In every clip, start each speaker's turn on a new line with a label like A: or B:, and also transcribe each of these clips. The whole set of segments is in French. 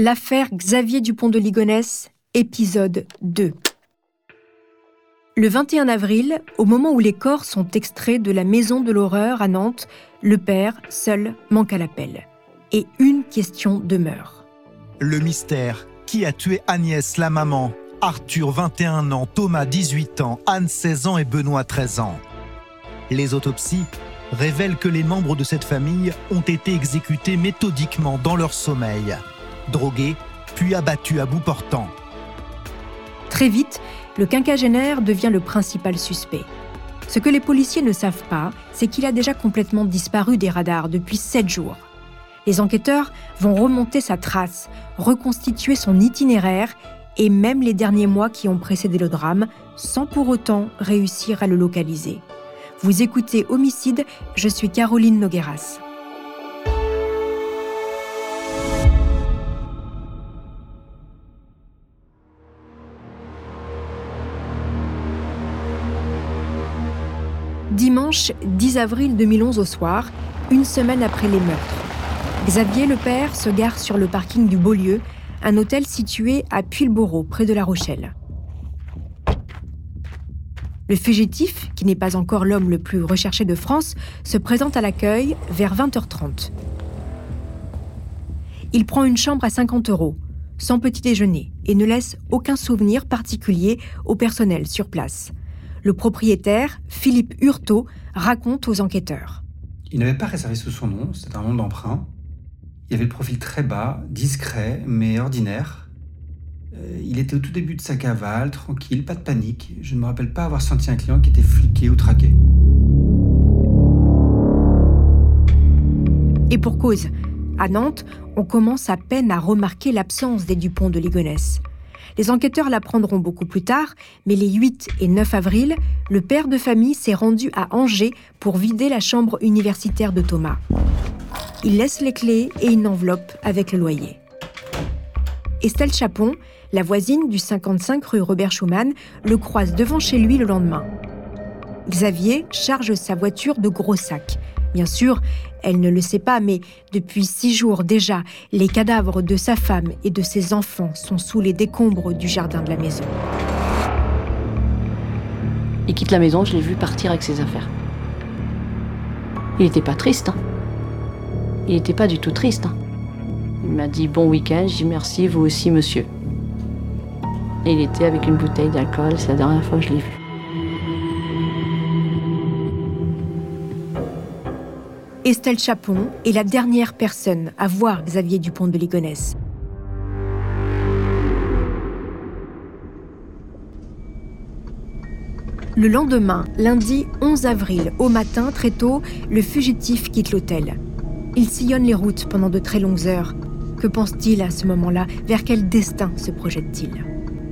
A: L'affaire Xavier Dupont de Ligonnès, épisode 2. Le 21 avril, au moment où les corps sont extraits de la maison de l'horreur à Nantes, le père, seul, manque à l'appel. Et une question demeure.
B: Le mystère. Qui a tué Agnès, la maman? Arthur, 21 ans, Thomas, 18 ans, Anne, 16 ans et Benoît, 13 ans. Les autopsies révèlent que les membres de cette famille ont été exécutés méthodiquement dans leur sommeil drogué, puis abattu à bout portant.
A: Très vite, le quinquagénaire devient le principal suspect. Ce que les policiers ne savent pas, c'est qu'il a déjà complètement disparu des radars depuis sept jours. Les enquêteurs vont remonter sa trace, reconstituer son itinéraire et même les derniers mois qui ont précédé le drame, sans pour autant réussir à le localiser. Vous écoutez Homicide, je suis Caroline Nogueras. Dimanche 10 avril 2011 au soir, une semaine après les meurtres. Xavier le père se gare sur le parking du Beaulieu, un hôtel situé à Puylleborough, près de La Rochelle. Le fugitif, qui n'est pas encore l'homme le plus recherché de France, se présente à l'accueil vers 20h30. Il prend une chambre à 50 euros, sans petit déjeuner, et ne laisse aucun souvenir particulier au personnel sur place le propriétaire, Philippe Hurtaud, raconte aux enquêteurs.
C: Il n'avait pas réservé sous son nom, c'était un nom d'emprunt. Il avait le profil très bas, discret, mais ordinaire. Euh, il était au tout début de sa cavale, tranquille, pas de panique. Je ne me rappelle pas avoir senti un client qui était fliqué ou traqué.
A: Et pour cause, à Nantes, on commence à peine à remarquer l'absence des Dupont de Ligonnès. Les enquêteurs l'apprendront beaucoup plus tard, mais les 8 et 9 avril, le père de famille s'est rendu à Angers pour vider la chambre universitaire de Thomas. Il laisse les clés et une enveloppe avec le loyer. Estelle Chapon, la voisine du 55 rue Robert Schumann, le croise devant chez lui le lendemain. Xavier charge sa voiture de gros sacs. Bien sûr, elle ne le sait pas, mais depuis six jours déjà, les cadavres de sa femme et de ses enfants sont sous les décombres du jardin de la maison.
D: Il quitte la maison, je l'ai vu partir avec ses affaires. Il n'était pas triste. Hein. Il n'était pas du tout triste. Hein. Il m'a dit bon week-end, j'ai dit merci, vous aussi, monsieur. Et il était avec une bouteille d'alcool, c'est la dernière fois que je l'ai vu.
A: Estelle Chapon est la dernière personne à voir Xavier Dupont de Ligonnès. Le lendemain, lundi 11 avril, au matin, très tôt, le fugitif quitte l'hôtel. Il sillonne les routes pendant de très longues heures. Que pense-t-il à ce moment-là? Vers quel destin se projette-t-il?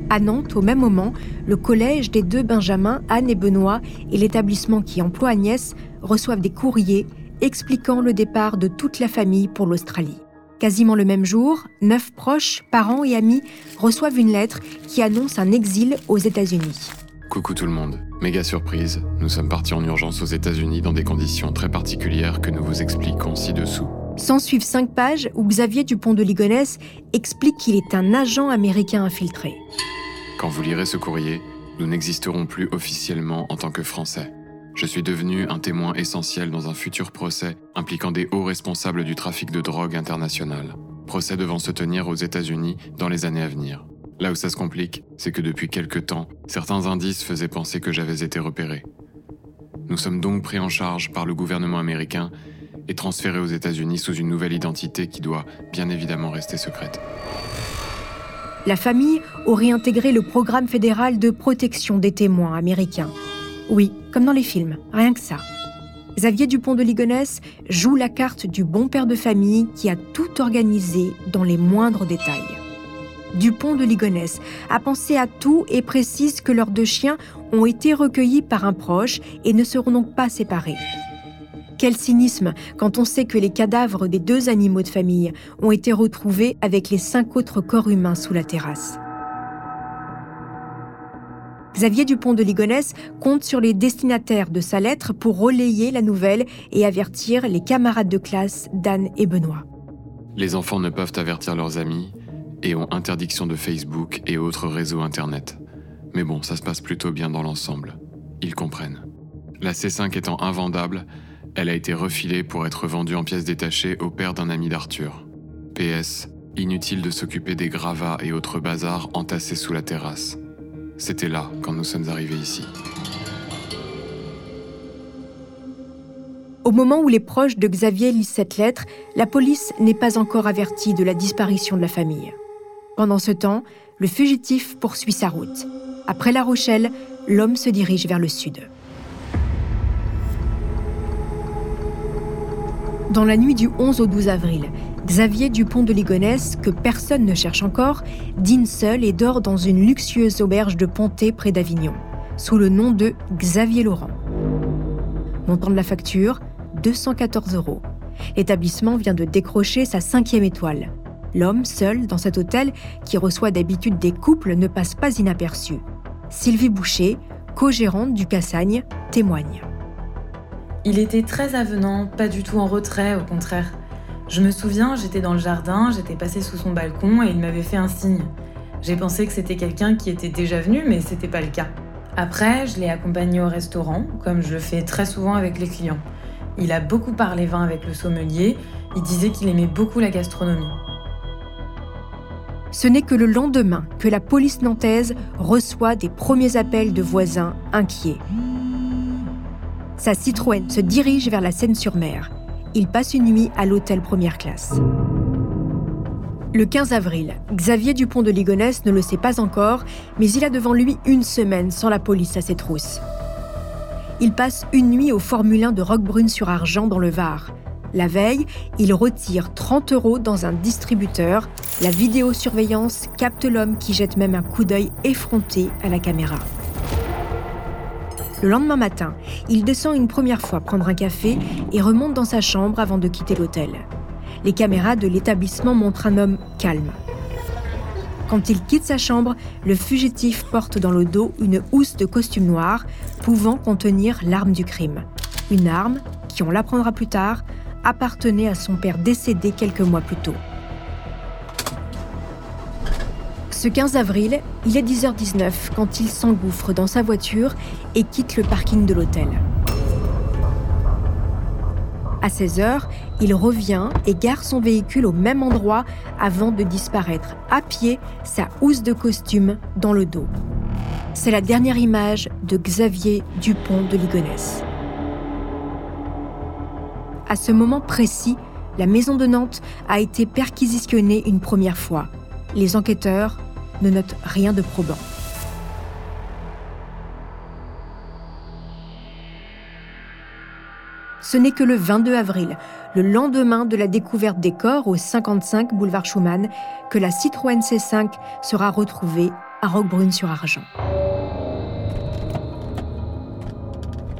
A: À Nantes, au même moment, le collège des deux Benjamins, Anne et Benoît, et l'établissement qui emploie Agnès reçoivent des courriers expliquant le départ de toute la famille pour l'Australie. Quasiment le même jour, neuf proches, parents et amis reçoivent une lettre qui annonce un exil aux États-Unis.
E: Coucou tout le monde. Méga surprise, nous sommes partis en urgence aux États-Unis dans des conditions très particulières que nous vous expliquons ci-dessous.
A: S'en suivent cinq pages où Xavier Dupont de Ligonnès explique qu'il est un agent américain infiltré.
E: Quand vous lirez ce courrier, nous n'existerons plus officiellement en tant que Français. Je suis devenu un témoin essentiel dans un futur procès impliquant des hauts responsables du trafic de drogue international. Procès devant se tenir aux États-Unis dans les années à venir. Là où ça se complique, c'est que depuis quelque temps, certains indices faisaient penser que j'avais été repéré. Nous sommes donc pris en charge par le gouvernement américain et transférés aux États-Unis sous une nouvelle identité qui doit bien évidemment rester secrète.
A: La famille aurait intégré le programme fédéral de protection des témoins américains oui, comme dans les films, rien que ça. Xavier Dupont de Ligonnès joue la carte du bon père de famille qui a tout organisé dans les moindres détails. Dupont de Ligonnès a pensé à tout et précise que leurs deux chiens ont été recueillis par un proche et ne seront donc pas séparés. Quel cynisme quand on sait que les cadavres des deux animaux de famille ont été retrouvés avec les cinq autres corps humains sous la terrasse. Xavier Dupont de Ligonnès compte sur les destinataires de sa lettre pour relayer la nouvelle et avertir les camarades de classe d'Anne et Benoît.
E: Les enfants ne peuvent avertir leurs amis, et ont interdiction de Facebook et autres réseaux Internet. Mais bon, ça se passe plutôt bien dans l'ensemble. Ils comprennent. La C5 étant invendable, elle a été refilée pour être vendue en pièces détachées au père d'un ami d'Arthur. PS, inutile de s'occuper des gravats et autres bazars entassés sous la terrasse. C'était là quand nous sommes arrivés ici.
A: Au moment où les proches de Xavier lisent cette lettre, la police n'est pas encore avertie de la disparition de la famille. Pendant ce temps, le fugitif poursuit sa route. Après La Rochelle, l'homme se dirige vers le sud. Dans la nuit du 11 au 12 avril, Xavier Dupont de Ligonnès, que personne ne cherche encore, dîne seul et dort dans une luxueuse auberge de Ponté près d'Avignon, sous le nom de Xavier Laurent. Montant de la facture 214 euros. L'établissement vient de décrocher sa cinquième étoile. L'homme, seul dans cet hôtel, qui reçoit d'habitude des couples, ne passe pas inaperçu. Sylvie Boucher, co-gérante du Cassagne, témoigne.
F: Il était très avenant, pas du tout en retrait, au contraire. Je me souviens, j'étais dans le jardin, j'étais passée sous son balcon et il m'avait fait un signe. J'ai pensé que c'était quelqu'un qui était déjà venu, mais c'était pas le cas. Après, je l'ai accompagné au restaurant, comme je le fais très souvent avec les clients. Il a beaucoup parlé vin avec le sommelier, il disait qu'il aimait beaucoup la gastronomie.
A: Ce n'est que le lendemain que la police nantaise reçoit des premiers appels de voisins inquiets. Sa Citroën se dirige vers la Seine-sur-Mer il passe une nuit à l'hôtel première classe. Le 15 avril, Xavier Dupont de Ligonnès ne le sait pas encore, mais il a devant lui une semaine sans la police à ses trousses. Il passe une nuit au Formule 1 de Roquebrune-sur-Argent dans le Var. La veille, il retire 30 euros dans un distributeur. La vidéosurveillance capte l'homme qui jette même un coup d'œil effronté à la caméra. Le lendemain matin, il descend une première fois prendre un café et remonte dans sa chambre avant de quitter l'hôtel. Les caméras de l'établissement montrent un homme calme. Quand il quitte sa chambre, le fugitif porte dans le dos une housse de costume noir pouvant contenir l'arme du crime. Une arme qui, on l'apprendra plus tard, appartenait à son père décédé quelques mois plus tôt. Ce 15 avril, il est 10h19 quand il s'engouffre dans sa voiture et quitte le parking de l'hôtel. À 16h, il revient et gare son véhicule au même endroit avant de disparaître à pied, sa housse de costume dans le dos. C'est la dernière image de Xavier Dupont de Ligonnès. À ce moment précis, la maison de Nantes a été perquisitionnée une première fois. Les enquêteurs ne note rien de probant. Ce n'est que le 22 avril, le lendemain de la découverte des corps au 55 boulevard Schumann, que la Citroën C5 sera retrouvée à Roquebrune-sur-Argent.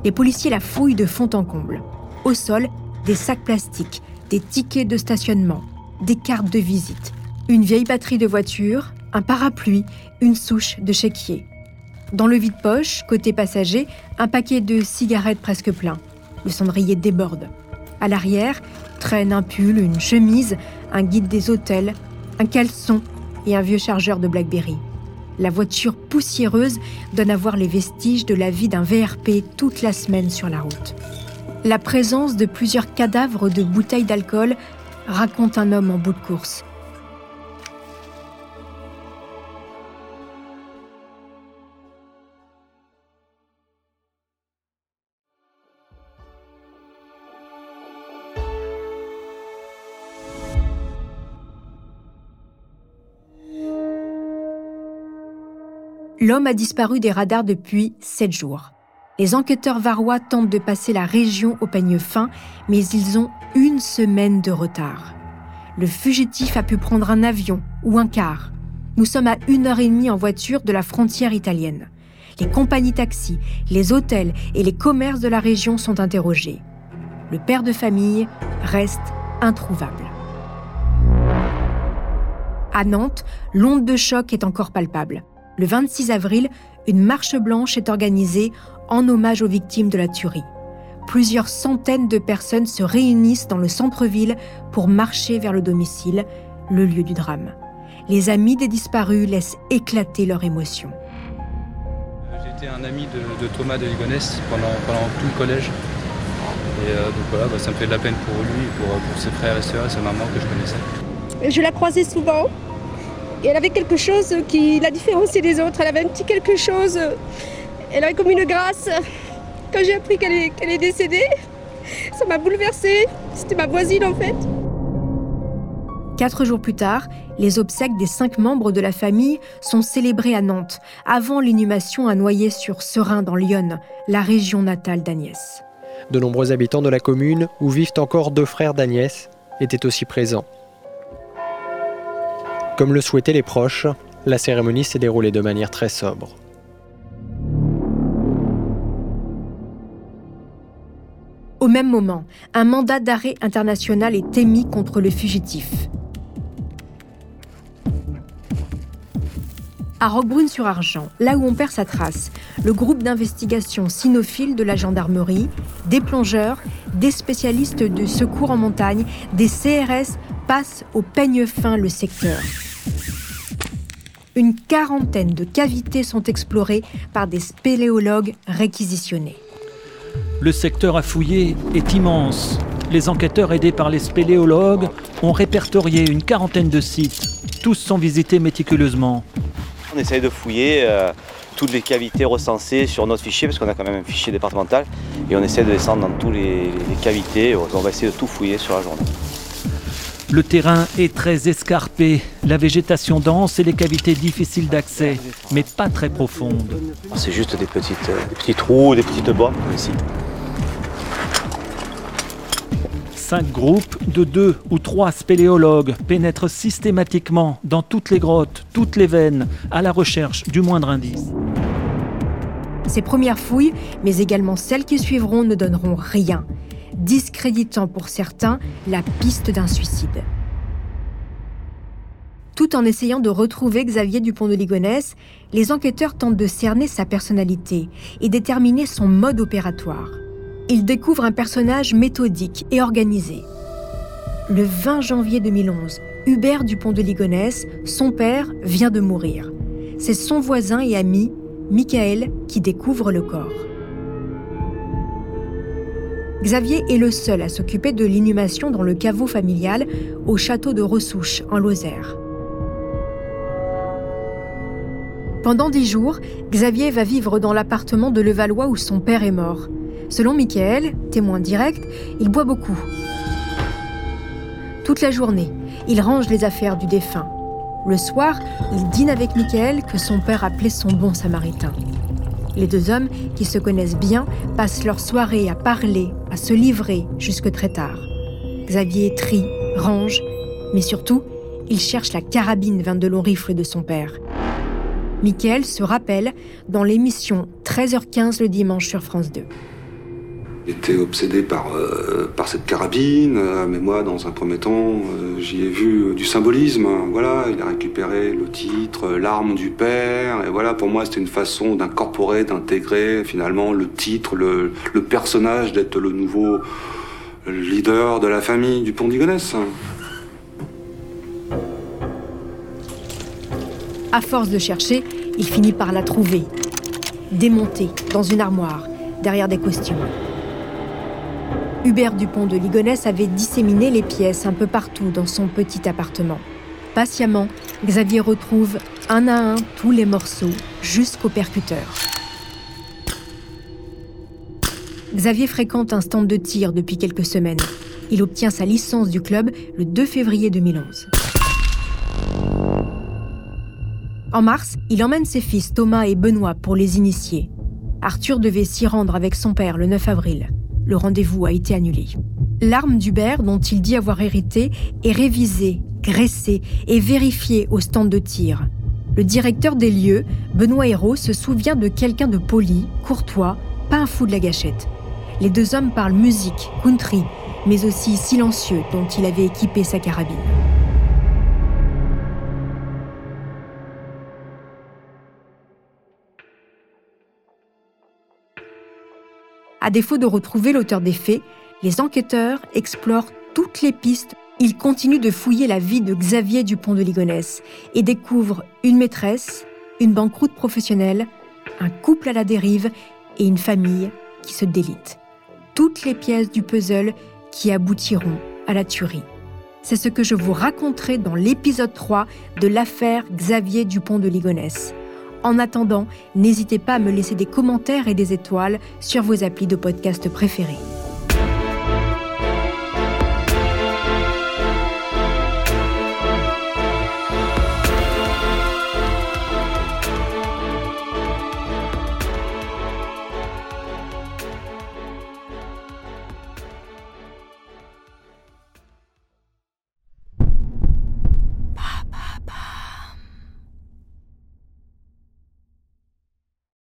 A: Les policiers la fouillent de fond en comble. Au sol, des sacs plastiques, des tickets de stationnement, des cartes de visite, une vieille batterie de voiture, un parapluie, une souche de chéquier. Dans le vide-poche, côté passager, un paquet de cigarettes presque plein. Le cendrier déborde. À l'arrière, traîne un pull, une chemise, un guide des hôtels, un caleçon et un vieux chargeur de Blackberry. La voiture poussiéreuse donne à voir les vestiges de la vie d'un VRP toute la semaine sur la route. La présence de plusieurs cadavres de bouteilles d'alcool raconte un homme en bout de course. L'homme a disparu des radars depuis sept jours. Les enquêteurs varois tentent de passer la région au peigne fin, mais ils ont une semaine de retard. Le fugitif a pu prendre un avion ou un car. Nous sommes à une heure et demie en voiture de la frontière italienne. Les compagnies taxis, les hôtels et les commerces de la région sont interrogés. Le père de famille reste introuvable. À Nantes, l'onde de choc est encore palpable. Le 26 avril, une marche blanche est organisée en hommage aux victimes de la tuerie. Plusieurs centaines de personnes se réunissent dans le centre-ville pour marcher vers le domicile, le lieu du drame. les amis des disparus laissent éclater leur émotion.
G: J'étais un ami de, Thomas de Ligonès pendant, tout le collège. Et euh, donc voilà, bah, ça me fait de la peine pour lui, pour, pour ses frères et sœurs et sa maman que je connaissais.
H: Je la croisais souvent. Et elle avait quelque chose qui la différenciait des autres. Elle avait un petit quelque chose. Elle avait comme une grâce. Quand j'ai appris qu'elle est, est décédée, ça m'a bouleversée. C'était ma voisine en fait.
A: Quatre jours plus tard, les obsèques des cinq membres de la famille sont célébrées à Nantes, avant l'inhumation à Noyer-sur-Serein dans l'Yonne, la région natale d'Agnès.
I: De nombreux habitants de la commune, où vivent encore deux frères d'Agnès, étaient aussi présents. Comme le souhaitaient les proches, la cérémonie s'est déroulée de manière très sobre.
A: Au même moment, un mandat d'arrêt international est émis contre le fugitif. À Roquebrune-sur-Argent, là où on perd sa trace, le groupe d'investigation cynophile de la gendarmerie, des plongeurs, des spécialistes de secours en montagne, des CRS passent au peigne fin le secteur. Une quarantaine de cavités sont explorées par des spéléologues réquisitionnés.
J: Le secteur à fouiller est immense. Les enquêteurs aidés par les spéléologues ont répertorié une quarantaine de sites. Tous sont visités méticuleusement.
K: On essaye de fouiller euh, toutes les cavités recensées sur notre fichier, parce qu'on a quand même un fichier départemental, et on essaie de descendre dans toutes les, les cavités. On va essayer de tout fouiller sur la journée.
J: Le terrain est très escarpé, la végétation dense et les cavités difficiles d'accès, mais pas très profondes.
K: C'est juste des, petites, euh, des petits trous, des petites bois ici.
J: Cinq groupes de deux ou trois spéléologues pénètrent systématiquement dans toutes les grottes, toutes les veines, à la recherche du moindre indice.
A: Ces premières fouilles, mais également celles qui suivront, ne donneront rien discréditant pour certains la piste d'un suicide. Tout en essayant de retrouver Xavier Dupont de Ligonnès, les enquêteurs tentent de cerner sa personnalité et déterminer son mode opératoire. Ils découvrent un personnage méthodique et organisé. Le 20 janvier 2011, Hubert Dupont de Ligonnès, son père, vient de mourir. C'est son voisin et ami, Michael, qui découvre le corps. Xavier est le seul à s'occuper de l'inhumation dans le caveau familial au château de Ressouche, en Lozère. Pendant dix jours, Xavier va vivre dans l'appartement de Levallois où son père est mort. Selon Michael, témoin direct, il boit beaucoup. Toute la journée, il range les affaires du défunt. Le soir, il dîne avec Michael que son père appelait son bon samaritain. Les deux hommes, qui se connaissent bien, passent leur soirée à parler, à se livrer jusque très tard. Xavier trie, range, mais surtout, il cherche la carabine 22 long rifle de son père. Michael se rappelle dans l'émission 13h15 le dimanche sur France 2
L: était obsédé par, euh, par cette carabine, euh, mais moi, dans un premier temps, euh, j'y ai vu du symbolisme. Voilà, il a récupéré le titre, l'arme du père, et voilà, pour moi, c'était une façon d'incorporer, d'intégrer finalement le titre, le, le personnage, d'être le nouveau leader de la famille du Pont d'Igonès.
A: À force de chercher, il finit par la trouver, démontée dans une armoire, derrière des costumes. Hubert Dupont de Ligonnès avait disséminé les pièces un peu partout dans son petit appartement. Patiemment, Xavier retrouve un à un tous les morceaux jusqu'au percuteur. Xavier fréquente un stand de tir depuis quelques semaines. Il obtient sa licence du club le 2 février 2011. En mars, il emmène ses fils Thomas et Benoît pour les initier. Arthur devait s'y rendre avec son père le 9 avril le rendez-vous a été annulé. L'arme d'Hubert, dont il dit avoir hérité, est révisée, graissée et vérifiée au stand de tir. Le directeur des lieux, Benoît Hérault, se souvient de quelqu'un de poli, courtois, pas un fou de la gâchette. Les deux hommes parlent musique, country, mais aussi silencieux dont il avait équipé sa carabine. À défaut de retrouver l'auteur des faits, les enquêteurs explorent toutes les pistes Ils continuent de fouiller la vie de Xavier Dupont de Ligonnès et découvrent une maîtresse, une banqueroute professionnelle, un couple à la dérive et une famille qui se délite. Toutes les pièces du puzzle qui aboutiront à la tuerie. C'est ce que je vous raconterai dans l'épisode 3 de l'affaire Xavier Dupont de Ligonnès. En attendant, n'hésitez pas à me laisser des commentaires et des étoiles sur vos applis de podcast préférés.